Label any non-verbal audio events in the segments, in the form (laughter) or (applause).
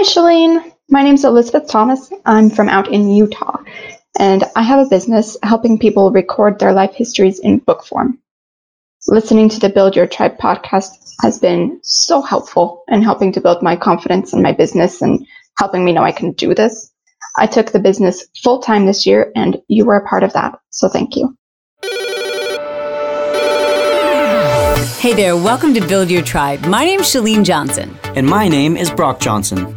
Hi, Chalene. My name is Elizabeth Thomas. I'm from out in Utah, and I have a business helping people record their life histories in book form. Listening to the Build Your Tribe podcast has been so helpful in helping to build my confidence in my business and helping me know I can do this. I took the business full time this year, and you were a part of that, so thank you. Hey there, welcome to Build Your Tribe. My name's Chalene Johnson. And my name is Brock Johnson.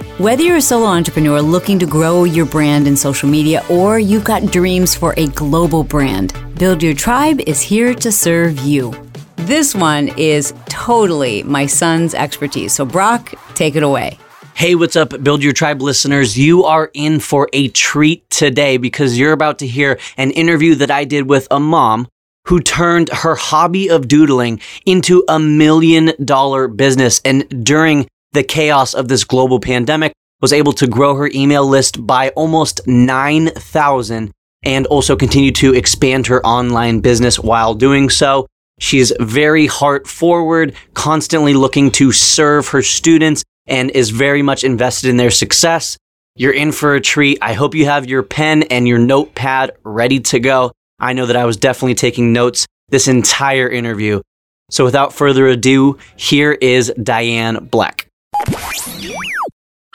Whether you're a solo entrepreneur looking to grow your brand in social media or you've got dreams for a global brand, Build Your Tribe is here to serve you. This one is totally my son's expertise. So, Brock, take it away. Hey, what's up, Build Your Tribe listeners? You are in for a treat today because you're about to hear an interview that I did with a mom who turned her hobby of doodling into a million dollar business. And during the chaos of this global pandemic, was able to grow her email list by almost 9,000 and also continue to expand her online business while doing so. She's very heart forward, constantly looking to serve her students and is very much invested in their success. You're in for a treat. I hope you have your pen and your notepad ready to go. I know that I was definitely taking notes this entire interview. So without further ado, here is Diane Bleck.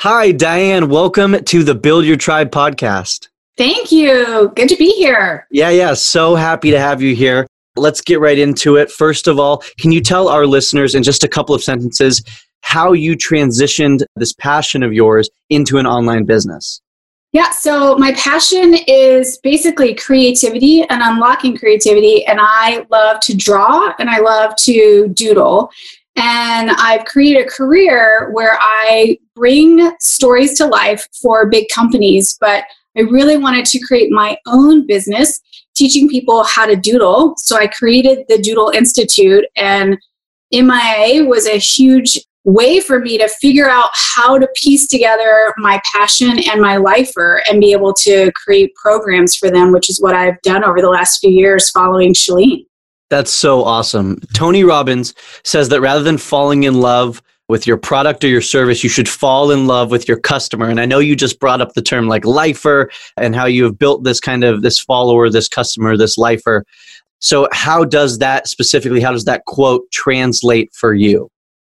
Hi, Diane. Welcome to the Build Your Tribe podcast. Thank you. Good to be here. Yeah, yeah. So happy to have you here. Let's get right into it. First of all, can you tell our listeners in just a couple of sentences how you transitioned this passion of yours into an online business? Yeah, so my passion is basically creativity and unlocking creativity. And I love to draw and I love to doodle. And I've created a career where I bring stories to life for big companies, but I really wanted to create my own business teaching people how to doodle. So I created the Doodle Institute, and MIA was a huge way for me to figure out how to piece together my passion and my lifer and be able to create programs for them, which is what I've done over the last few years following Chalene. That's so awesome. Tony Robbins says that rather than falling in love with your product or your service, you should fall in love with your customer. And I know you just brought up the term like lifer and how you have built this kind of this follower, this customer, this lifer. So how does that specifically, how does that quote translate for you?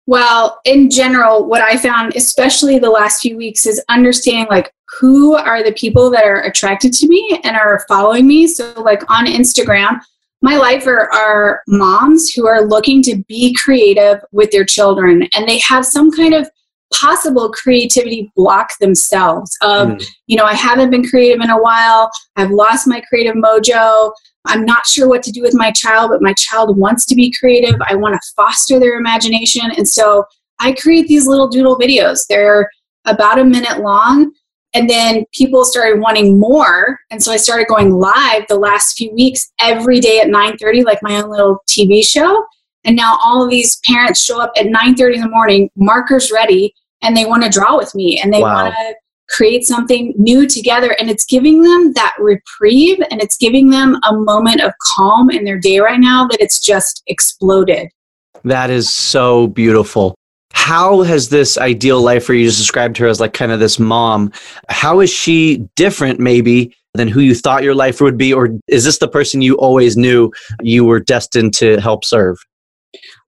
Well, in general, what I found, especially the last few weeks, is understanding like who are the people that are attracted to me and are following me. So, like on Instagram, my life are, are moms who are looking to be creative with their children and they have some kind of possible creativity block themselves of mm. you know i haven't been creative in a while i've lost my creative mojo i'm not sure what to do with my child but my child wants to be creative i want to foster their imagination and so i create these little doodle videos they're about a minute long and then people started wanting more. And so i started going live the last few weeks every day at 9.30 like my own little tv show. And now all of these parents show up at 9.30 in the morning markers ready and they want to draw with me and they wow. want to create something new together. And it's giving them that reprieve and it's giving them a moment of calm in their day right now that it's just exploded. That is so beautiful how has this ideal life for you just described her as like kind of this mom how is she different maybe than who you thought your life would be? Or is this the person you always knew you were destined to help serve?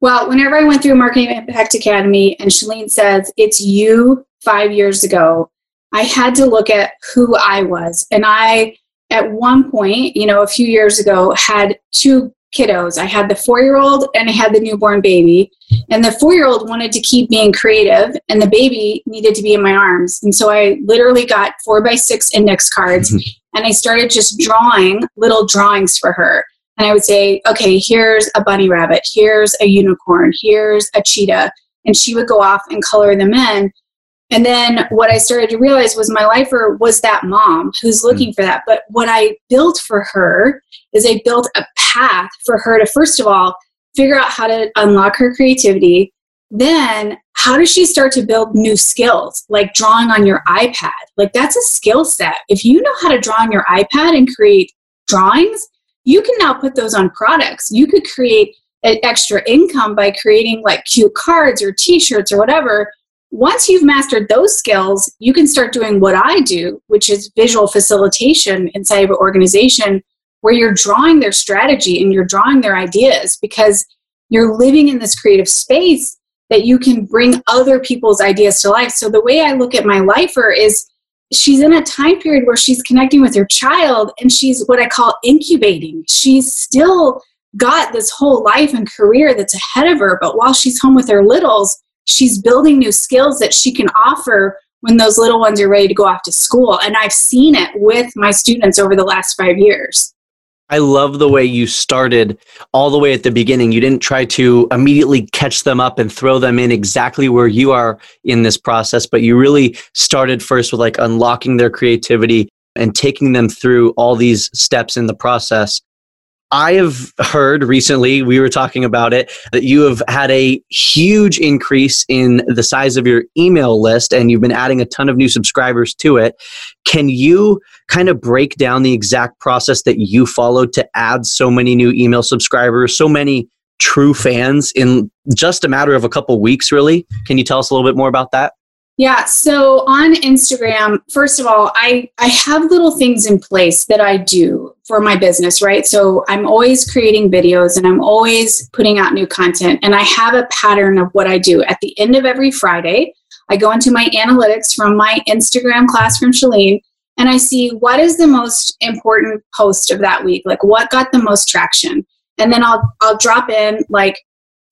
Well whenever i went through marketing impact academy and Chalene says it's you five years ago i had to look at who i was. And i at one point you know a few years ago had two kiddos. I had the four year old and I had the newborn baby. And the four year old wanted to keep being creative, and the baby needed to be in my arms. And so I literally got four by six index cards (laughs) and I started just drawing little drawings for her. And I would say, okay, here's a bunny rabbit, here's a unicorn, here's a cheetah. And she would go off and color them in. And then what I started to realize was my lifer was that mom who's looking mm. for that. But what I built for her is I built a path for her to, first of all, figure out how to unlock her creativity. Then, how does she start to build new skills like drawing on your iPad? Like, that's a skill set. If you know how to draw on your iPad and create drawings, you can now put those on products. You could create an extra income by creating like cute cards or t shirts or whatever. Once you've mastered those skills, you can start doing what I do, which is visual facilitation inside of an organization where you're drawing their strategy and you're drawing their ideas because you're living in this creative space that you can bring other people's ideas to life. So the way I look at my lifer is she's in a time period where she's connecting with her child and she's what I call incubating. She's still got this whole life and career that's ahead of her, but while she's home with her littles, she's building new skills that she can offer when those little ones are ready to go off to school. And I've seen it with my students over the last five years. I love the way you started all the way at the beginning. You didn't try to immediately catch them up and throw them in exactly where you are in this process, but you really started first with like unlocking their creativity and taking them through all these steps in the process. I have heard recently, we were talking about it, that you have had a huge increase in the size of your email list and you've been adding a ton of new subscribers to it. Can you kind of break down the exact process that you followed to add so many new email subscribers, so many true fans in just a matter of a couple weeks, really? Can you tell us a little bit more about that? Yeah, so on Instagram, first of all, I I have little things in place that I do for my business, right? So I'm always creating videos and I'm always putting out new content and I have a pattern of what I do. At the end of every Friday, I go into my analytics from my Instagram class from Chalene and I see what is the most important post of that week, like what got the most traction. And then I'll I'll drop in like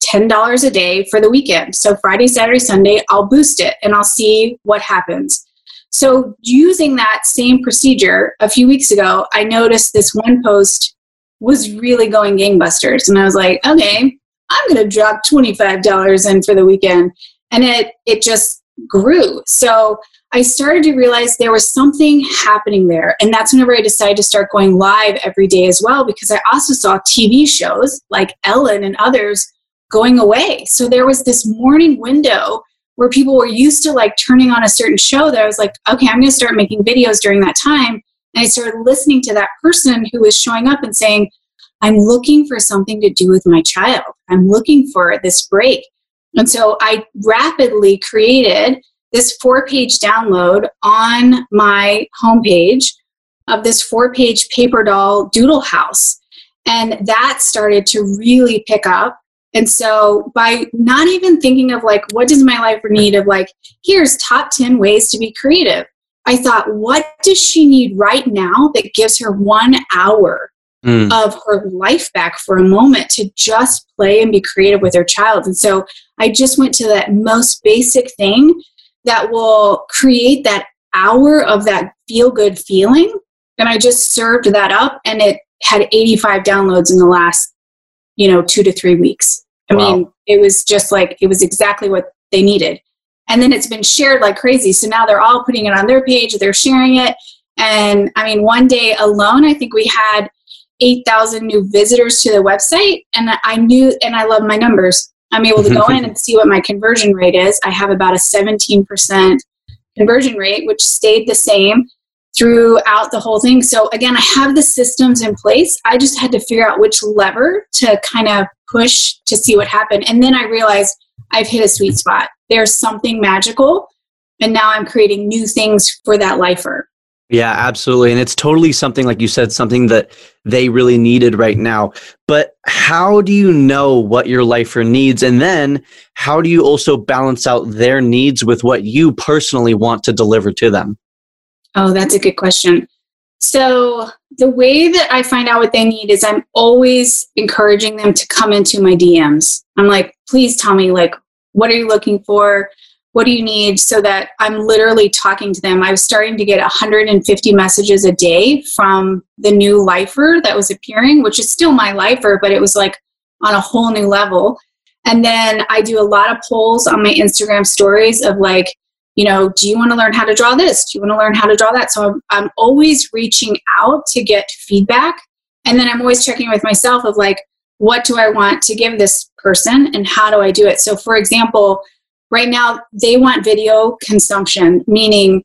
$10 a day for the weekend. So Friday, Saturday, Sunday, I'll boost it and I'll see what happens. So, using that same procedure a few weeks ago, I noticed this one post was really going gangbusters. And I was like, okay, I'm going to drop $25 in for the weekend. And it, it just grew. So, I started to realize there was something happening there. And that's whenever I decided to start going live every day as well, because I also saw TV shows like Ellen and others going away. So there was this morning window where people were used to like turning on a certain show that I was like, okay, I'm going to start making videos during that time. And I started listening to that person who was showing up and saying, I'm looking for something to do with my child. I'm looking for this break. And so I rapidly created this four page download on my homepage of this four page paper doll doodle house. And that started to really pick up and so by not even thinking of like, what does my life need of like, here's top 10 ways to be creative. I thought, what does she need right now that gives her one hour mm. of her life back for a moment to just play and be creative with her child? And so I just went to that most basic thing that will create that hour of that feel good feeling. And I just served that up and it had 85 downloads in the last you know, two to three weeks. I wow. mean, it was just like, it was exactly what they needed. And then it's been shared like crazy. So now they're all putting it on their page, they're sharing it. And I mean, one day alone, I think we had 8,000 new visitors to the website. And I knew, and I love my numbers. I'm able to go (laughs) in and see what my conversion rate is. I have about a 17% conversion rate, which stayed the same throughout the whole thing. So again, I have the systems in place. I just had to figure out which lever to kind of push to see what happened. And then I realized I've hit a sweet spot. There's something magical. And now I'm creating new things for that lifer. Yeah, absolutely. And it's totally something, like you said, something that they really needed right now. But how do you know what your lifer needs? And then how do you also balance out their needs with what you personally want to deliver to them? Oh, that's a good question. So, the way that I find out what they need is I'm always encouraging them to come into my DMs. I'm like, please tell me, like, what are you looking for? What do you need? So that I'm literally talking to them. I was starting to get 150 messages a day from the new lifer that was appearing, which is still my lifer, but it was like on a whole new level. And then I do a lot of polls on my Instagram stories of like, you know, do you want to learn how to draw this? Do you want to learn how to draw that? So I'm, I'm always reaching out to get feedback. And then I'm always checking with myself of like, what do I want to give this person and how do I do it? So, for example, right now they want video consumption, meaning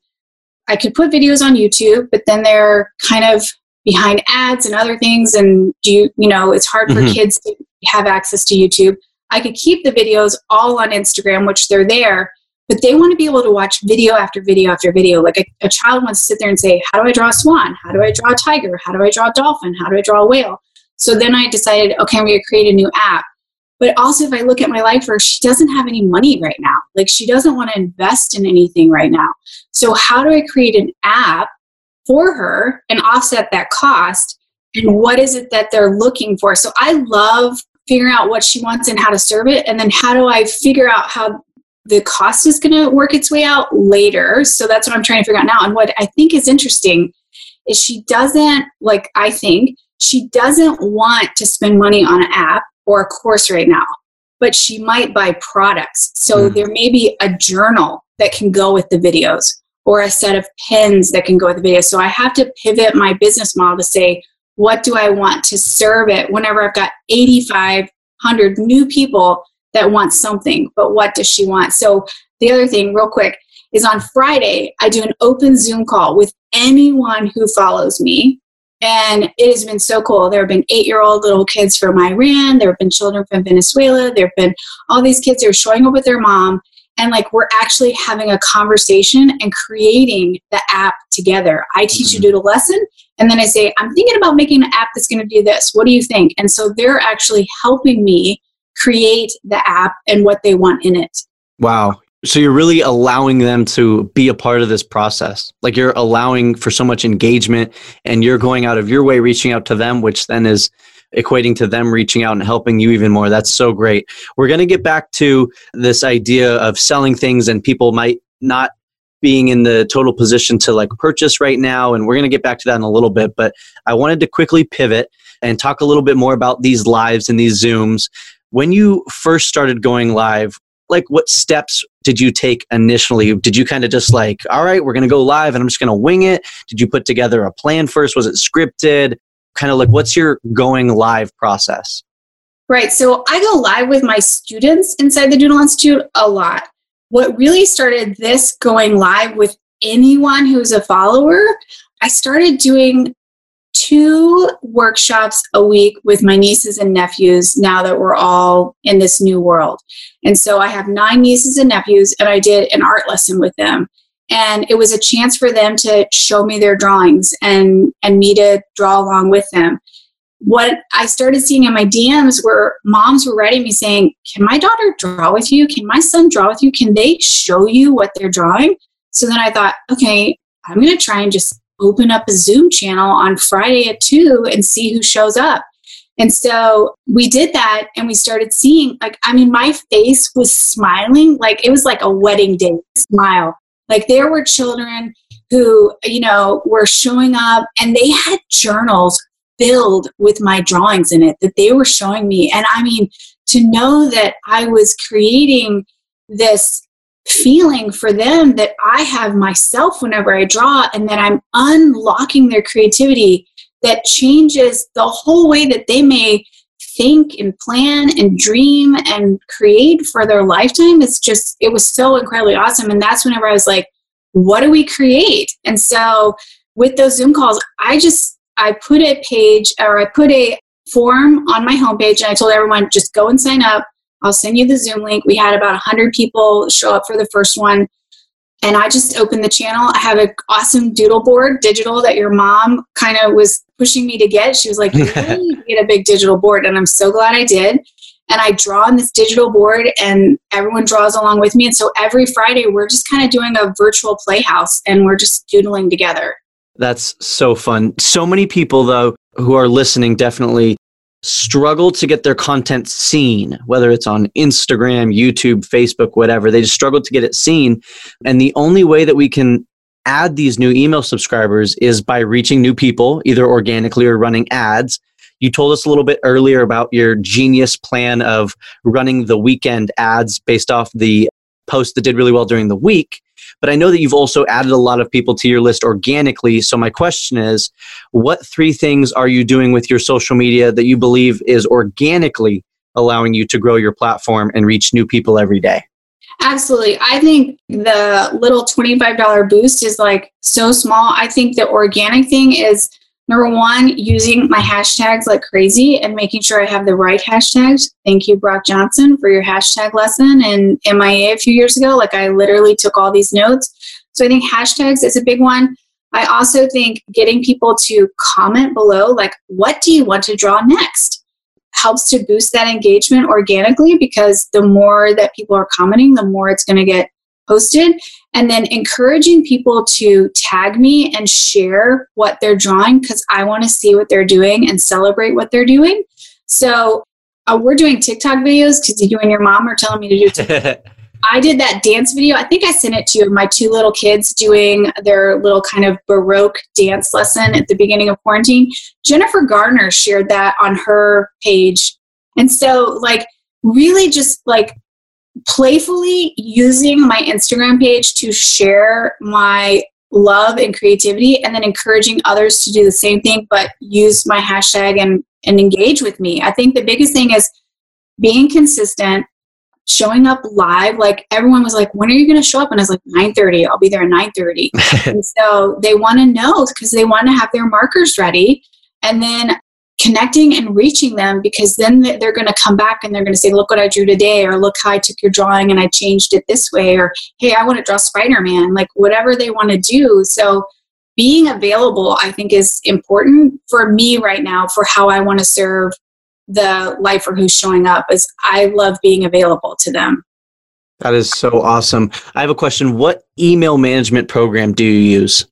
I could put videos on YouTube, but then they're kind of behind ads and other things and do you, you know it's hard for mm-hmm. kids to have access to youtube i could keep the videos all on instagram which they're there but they want to be able to watch video after video after video. Like a, a child wants to sit there and say how do i draw a swan? How do i draw a tiger? How do i draw a dolphin? How do i draw a whale? So then i decided okay i'm going to create a new app. But also if i look at my lifer she doesn't have any money right now like she doesn't want to invest in anything right now. So how do i create an app for her and offset that cost? And what is it that they're looking for? So i love figuring out what she wants and how to serve it and then how do i figure out how the cost is going to work its way out later so that's what i'm trying to figure out now and what i think is interesting is she doesn't like i think she doesn't want to spend money on an app or a course right now but she might buy products so mm. there may be a journal that can go with the videos or a set of pins that can go with the videos. So I have to pivot my business model to say, what do I want to serve it whenever I've got 8,500 new people that wants something, but what does she want? So the other thing, real quick, is on Friday, I do an open Zoom call with anyone who follows me. And it has been so cool. There have been eight year old little kids from Iran. There have been children from Venezuela. There have been all these kids who are showing up with their mom and like we're actually having a conversation and creating the app together. I teach mm-hmm. you do the lesson and then I say, I'm thinking about making an app that's going to do this. What do you think? And so they're actually helping me create the app and what they want in it. Wow. So you're really allowing them to be a part of this process. Like you're allowing for so much engagement and you're going out of your way reaching out to them, which then is equating to them reaching out and helping you even more. That's so great. We're going to get back to this idea of selling things and people might not being in the total position to like purchase right now and we're going to get back to that in a little bit but i wanted to quickly pivot and talk a little bit more about these lives and these zooms when you first started going live like what steps did you take initially did you kind of just like all right we're going to go live and i'm just going to wing it did you put together a plan first was it scripted kind of like what's your going live process? Right. So I go live with my students inside the Doodle Institute a lot. What really started this going live with anyone who's a follower, I started doing two workshops a week with my nieces and nephews now that we're all in this new world. And so I have nine nieces and nephews, and I did an art lesson with them. And it was a chance for them to show me their drawings and and me to draw along with them. What i started seeing in my dms were moms were writing me saying can my daughter draw with you? Can my son draw with you? Can they show you what they're drawing? So then i thought okay i'm going to try and just open up a zoom channel on friday at 2 and see who shows up. And so we did that and we started seeing like i mean my face was smiling. Like it was like a wedding day smile. Like there were children who, you know, were showing up and they had journals filled with my drawings in it that they were showing me. And I mean, to know that I was creating this feeling for them that I have myself whenever I draw and that I'm unlocking their creativity that changes the whole way that they may think and plan and dream and create for their lifetime. It's just it was so incredibly awesome. And that's whenever i was like what do we create? And so with those zoom calls i just i put a page or i put a form on my homepage and i told everyone just go and sign up i'll send you the zoom link we had about 100 people show up for the first one and I just opened the channel. I have an awesome doodle board, digital, that your mom kind of was pushing me to get. She was like, "You (laughs) really need to get a big digital board," and I'm so glad I did. And I draw on this digital board, and everyone draws along with me. And so every Friday, we're just kind of doing a virtual playhouse, and we're just doodling together. That's so fun. So many people, though, who are listening definitely struggle to get their content seen, whether it's on Instagram, YouTube, Facebook, whatever. They just struggle to get it seen. And the only way that we can add these new email subscribers is by reaching new people, either organically or running ads. You told us a little bit earlier about your genius plan of running the weekend ads based off the post that did really well during the week. But I know that you've also added a lot of people to your list organically. So my question is, what three things are you doing with your social media that you believe is organically allowing you to grow your platform and reach new people every day? Absolutely. I think the little $25 boost is like so small. I think the organic thing is number one, using my hashtags like crazy and making sure I have the right hashtags. Thank you, Brock Johnson, for your hashtag lesson in MIA a few years ago. Like I literally took all these notes. So I think hashtags is a big one. I also think getting people to comment below, like, what do you want to draw next? helps to boost that engagement organically because the more that people are commenting, the more it's going to get posted. And then encouraging people to tag me and share what they're drawing because I want to see what they're doing and celebrate what they're doing. So uh, we're doing TikTok videos because you and your mom are telling me to do (laughs) TikTok. I did that dance video. I think I sent it to you. My two little kids doing their little kind of Baroque dance lesson at the beginning of quarantine. Jennifer Garner shared that on her page. And so, like, really just like playfully using my Instagram page to share my love and creativity and then encouraging others to do the same thing, but use my hashtag and, and engage with me. I think the biggest thing is being consistent showing up live. Like everyone was like when are you going to show up? And i was like 9.30 i'll be there at 9.30 (laughs) and so they want to know because they want to have their markers ready. And then connecting and reaching them because then they're going to come back and they're going to say look what i drew today or look how i took your drawing and i changed it this way or hey i want to draw spider-man like whatever they want to do so being available i think is important for me right now for how i want to serve the lifer who's showing up is I love being available to them. That is so awesome. I have a question. What email management program do you use?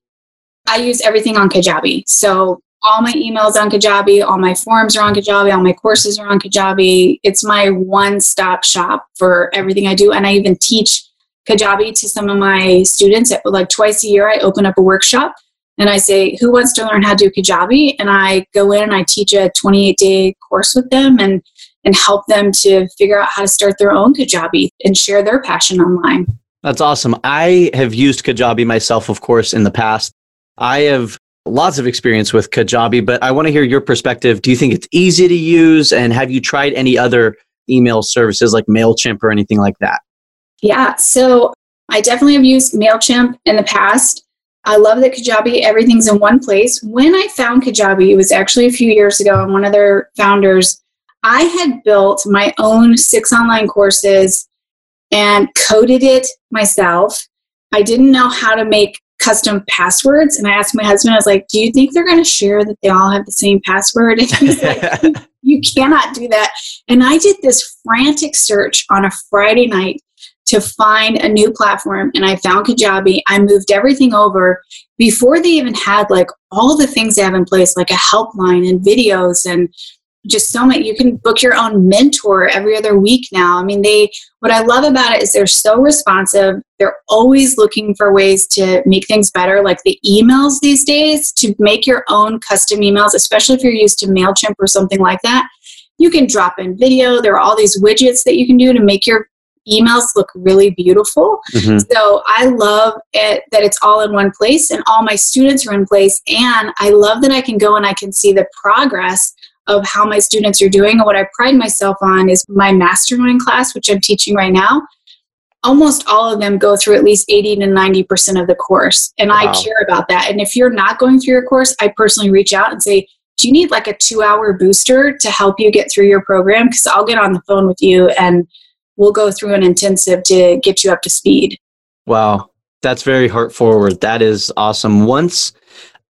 I use everything on Kajabi. So all my emails on Kajabi, all my forms are on Kajabi, all my courses are on Kajabi. It's my one-stop shop for everything I do. And I even teach Kajabi to some of my students. Like twice a year, I open up a workshop and I say, Who wants to learn how to do Kajabi? And I go in and I teach a 28 day course with them and, and help them to figure out how to start their own Kajabi and share their passion online. That's awesome. I have used Kajabi myself, of course, in the past. I have lots of experience with Kajabi, but I want to hear your perspective. Do you think it's easy to use? And have you tried any other email services like MailChimp or anything like that? Yeah, so I definitely have used MailChimp in the past. I love that Kajabi, everything's in one place. When I found Kajabi, it was actually a few years ago, and one of their founders, I had built my own six online courses and coded it myself. I didn't know how to make custom passwords, and I asked my husband, I was like, Do you think they're going to share that they all have the same password? (laughs) And he's like, (laughs) You cannot do that. And I did this frantic search on a Friday night to find a new platform and I found Kajabi. I moved everything over before they even had like all the things they have in place, like a helpline and videos and just so much You can book your own mentor every other week now. I mean, they, what I love about it is they're so responsive. They're always looking for ways to make things better, like the emails these days, to make your own custom emails, especially if you're used to MailChimp or something like that. You can drop in video. There are all these widgets that you can do to make your emails look really beautiful. Mm-hmm. So I love it that it's all in one place and all my students are in place. And I love that I can go and I can see the progress of how my students are doing. And what I pride myself on is my mastermind class, which I'm teaching right now. Almost all of them go through at least 80 to 90% of the course. And wow. I care about that. And if you're not going through your course, I personally reach out and say, do you need like a two hour booster to help you get through your program? Because I'll get on the phone with you and we'll go through an intensive to get you up to speed. Wow. That's very heart forward. That is awesome. Once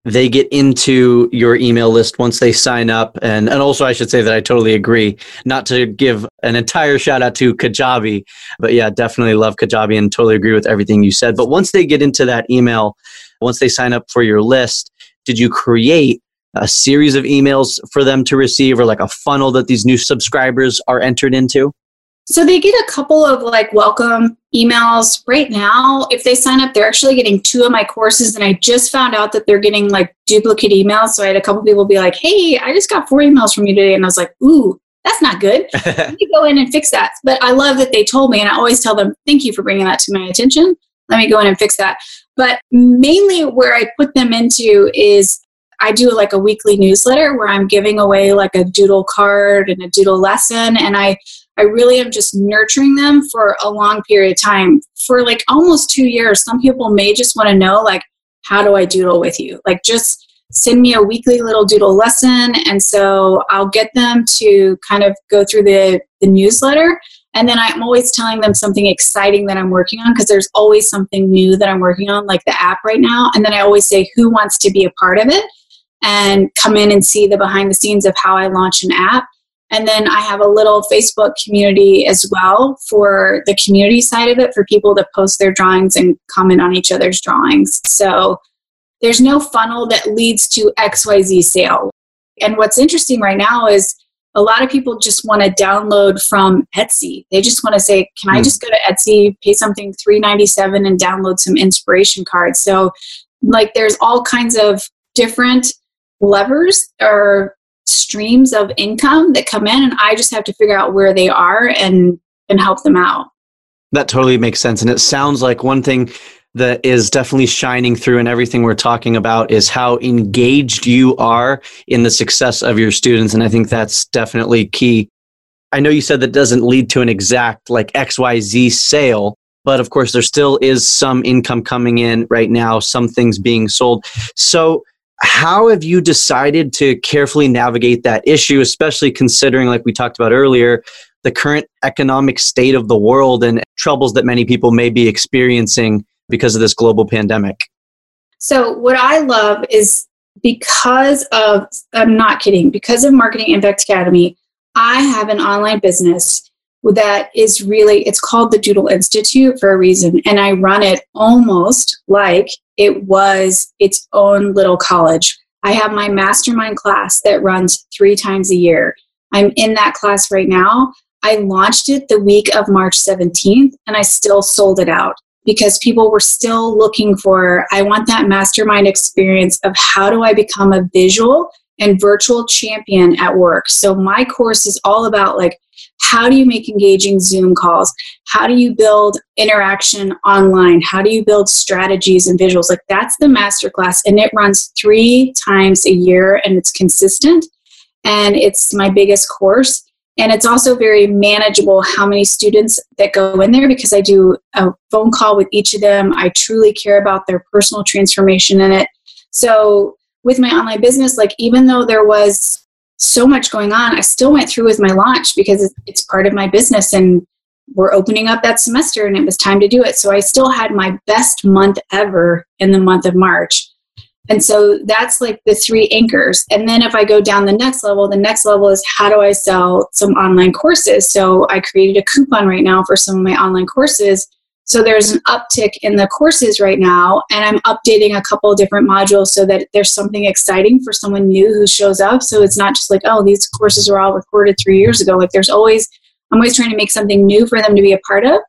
they get into your email list, once they sign up, and, and also I should say that I totally agree, not to give an entire shout out to Kajabi, but yeah, definitely love Kajabi and totally agree with everything you said. But once they get into that email, once they sign up for your list, did you create a series of emails for them to receive or like a funnel that these new subscribers are entered into? So they get a couple of like welcome emails right now. If they sign up, they're actually getting two of my courses. And I just found out that they're getting like duplicate emails. So I had a couple people be like, hey, I just got four emails from you today. And I was like, ooh, that's not good. (laughs) you go in and fix that. But I love that they told me. And I always tell them, thank you for bringing that to my attention. let me go in and fix that. But mainly where I put them into is I do like a weekly newsletter where I'm giving away like a doodle card and a doodle lesson. And I, I really am just nurturing them for a long period of time. For like almost two years, some people may just want to know, like, how do I doodle with you? Like, just send me a weekly little doodle lesson. And so I'll get them to kind of go through the, the newsletter. And then I'm always telling them something exciting that I'm working on because there's always something new that I'm working on, like the app right now. And then I always say, who wants to be a part of it? And come in and see the behind the scenes of how I launch an app. And then I have a little Facebook community as well for the community side of it for people to post their drawings and comment on each other's drawings. So there's no funnel that leads to XYZ sale. And what's interesting right now is a lot of people just want to download from Etsy. They just want to say, "Can I hmm. just go to Etsy, pay something 397 and download some inspiration cards?" So like there's all kinds of different levers or streams of income that come in and I just have to figure out where they are and and help them out. That totally makes sense and it sounds like one thing that is definitely shining through in everything we're talking about is how engaged you are in the success of your students. And I think that's definitely key. I know you said that doesn't lead to an exact like XYZ sale, but of course, there still is some income coming in right now, some things being sold. So, how have you decided to carefully navigate that issue, especially considering, like we talked about earlier, the current economic state of the world and troubles that many people may be experiencing because of this global pandemic? So, what I love is because of, I'm not kidding, because of Marketing Impact Academy, I have an online business that is really, it's called the Doodle Institute for a reason. And I run it almost like it was its own little college. I have my mastermind class that runs three times a year. I'm in that class right now. I launched it the week of March 17th and I still sold it out because people were still looking for I want that mastermind experience of how do I become a visual and virtual champion at work. So my course is all about like how do you make engaging Zoom calls? How do you build interaction online? How do you build strategies and visuals? Like that's the masterclass and it runs 3 times a year and it's consistent and it's my biggest course and it's also very manageable how many students that go in there because I do a phone call with each of them. I truly care about their personal transformation in it. So, with my online business, like even though there was so much going on, I still went through with my launch because it's part of my business and we're opening up that semester and it was time to do it. So, I still had my best month ever in the month of March. And so that's like the three anchors. And then if I go down the next level, the next level is how do I sell some online courses? So I created a coupon right now for some of my online courses. So there's an uptick in the courses right now, and I'm updating a couple different modules so that there's something exciting for someone new who shows up. So it's not just like, oh, these courses were all recorded three years ago. Like there's always, I'm always trying to make something new for them to be a part of.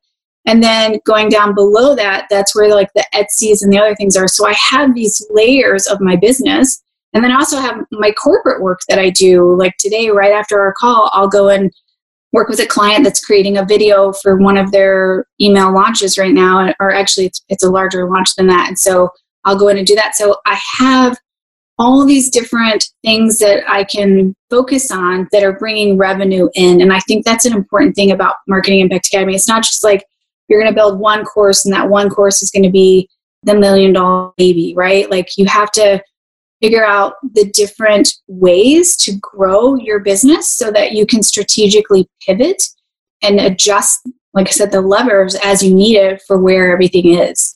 And then going down below that, that's where like the Etsy's and the other things are. So I have these layers of my business. And then I also have my corporate work that I do. Like today, right after our call, I'll go and work with a client that's creating a video for one of their email launches right now. Or actually, it's, it's a larger launch than that. And so I'll go in and do that. So I have all these different things that I can focus on that are bringing revenue in. And I think that's an important thing about Marketing Impact Academy. It's not just like, you're going to build one course and that one course is going to be the million dollar baby, right? Like you have to figure out the different ways to grow your business so that you can strategically pivot and adjust, like I said, the levers as you need it for where everything is.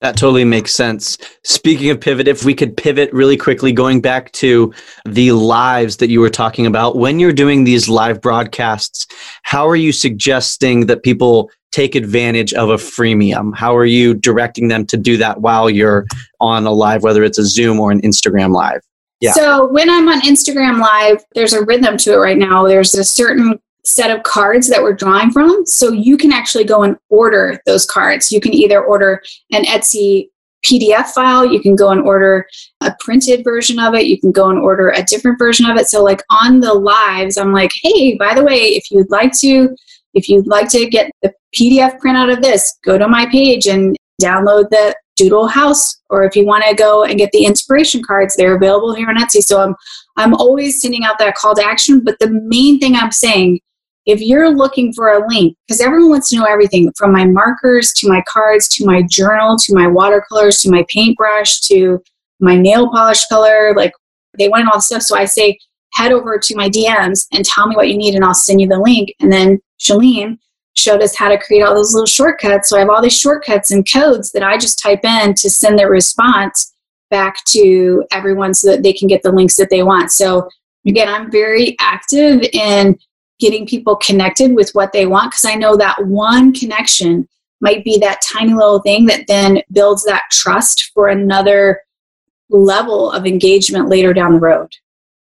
That totally makes sense. Speaking of pivot, if we could pivot really quickly, going back to the lives that you were talking about, when you're doing these live broadcasts, how are you suggesting that people take advantage of a freemium? How are you directing them to do that while you're on a live, whether it's a Zoom or an Instagram live? Yeah. So when I'm on Instagram live, there's a rhythm to it right now. There's a certain set of cards that we're drawing from. So you can actually go and order those cards. You can either order an Etsy PDF file, you can go and order a printed version of it, you can go and order a different version of it. So, like on the lives, I'm like, hey, by the way, if you'd like to, if you'd like to get the PDF print out of this, go to my page and download the Doodle House, or if you want to go and get the inspiration cards, they're available here on Etsy. So I'm I'm always sending out that call to action. But the main thing I'm saying, if you're looking for a link, because everyone wants to know everything from my markers to my cards to my journal to my watercolors to my paintbrush to my nail polish color, like they want all the stuff. So I say, head over to my DMs and tell me what you need, and I'll send you the link. And then Chalene showed us how to create all those little shortcuts. So I have all these shortcuts and codes that I just type in to send their response back to everyone so that they can get the links that they want. So again, I'm very active in getting people connected with what they want because I know that one connection might be that tiny little thing that then builds that trust for another level of engagement later down the road.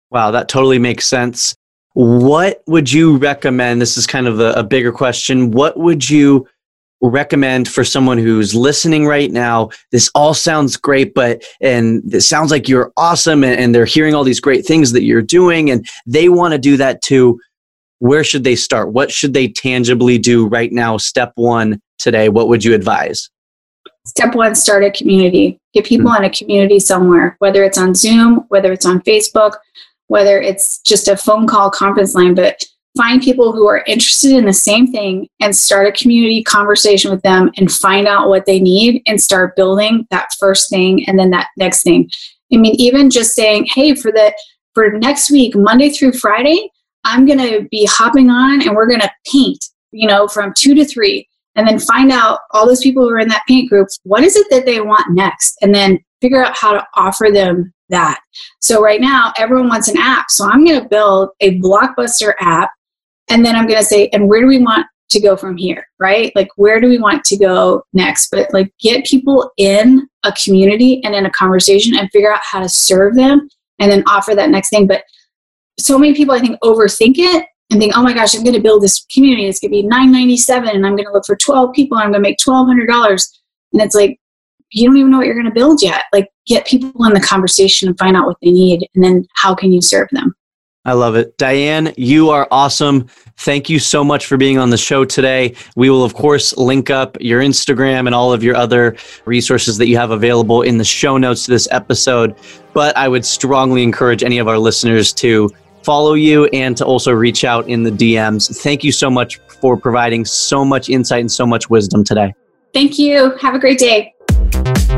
Wow, that totally makes sense. What would you recommend? This is kind of a, a, bigger question. What would you recommend for someone who's listening right now? This all sounds great, but and it sounds like you're awesome and, and they're hearing all these great things that you're doing and they want to do that too. Where should they start? What should they tangibly do right now? Step one today. What would you advise? Step one, start a community. Get people mm-hmm. in a community somewhere, whether it's on Zoom, whether it's on Facebook, whether it's just a phone call conference line, but find people who are interested in the same thing and start a community conversation with them and find out what they need and start building that first thing and then that next thing. I mean, even just saying, hey, for the for next week, Monday through Friday, I'm gonna be hopping on and we're gonna paint, you know, from two to three, and then find out all those people who are in that paint group, what is it that they want next? And then figure out how to offer them that. So right now, everyone wants an app. So I'm going to build a blockbuster app. And then I'm going to say, and where do we want to go from here? Right? Like, where do we want to go next? But like, get people in a community and in a conversation and figure out how to serve them and then offer that next thing. But so many people, I think, overthink it and think, oh my gosh, I'm going to build this community. It's going to be 997 and I'm going to look for 12 people and I'm going to make $1,200. And it's like, you don't even know what you're going to build yet. Like, get people in the conversation and find out what they need, and then how can you serve them? I love it. Diane, you are awesome. Thank you so much for being on the show today. We will, of course, link up your Instagram and all of your other resources that you have available in the show notes to this episode. But I would strongly encourage any of our listeners to follow you and to also reach out in the DMs. Thank you so much for providing so much insight and so much wisdom today. Thank you. Have a great day you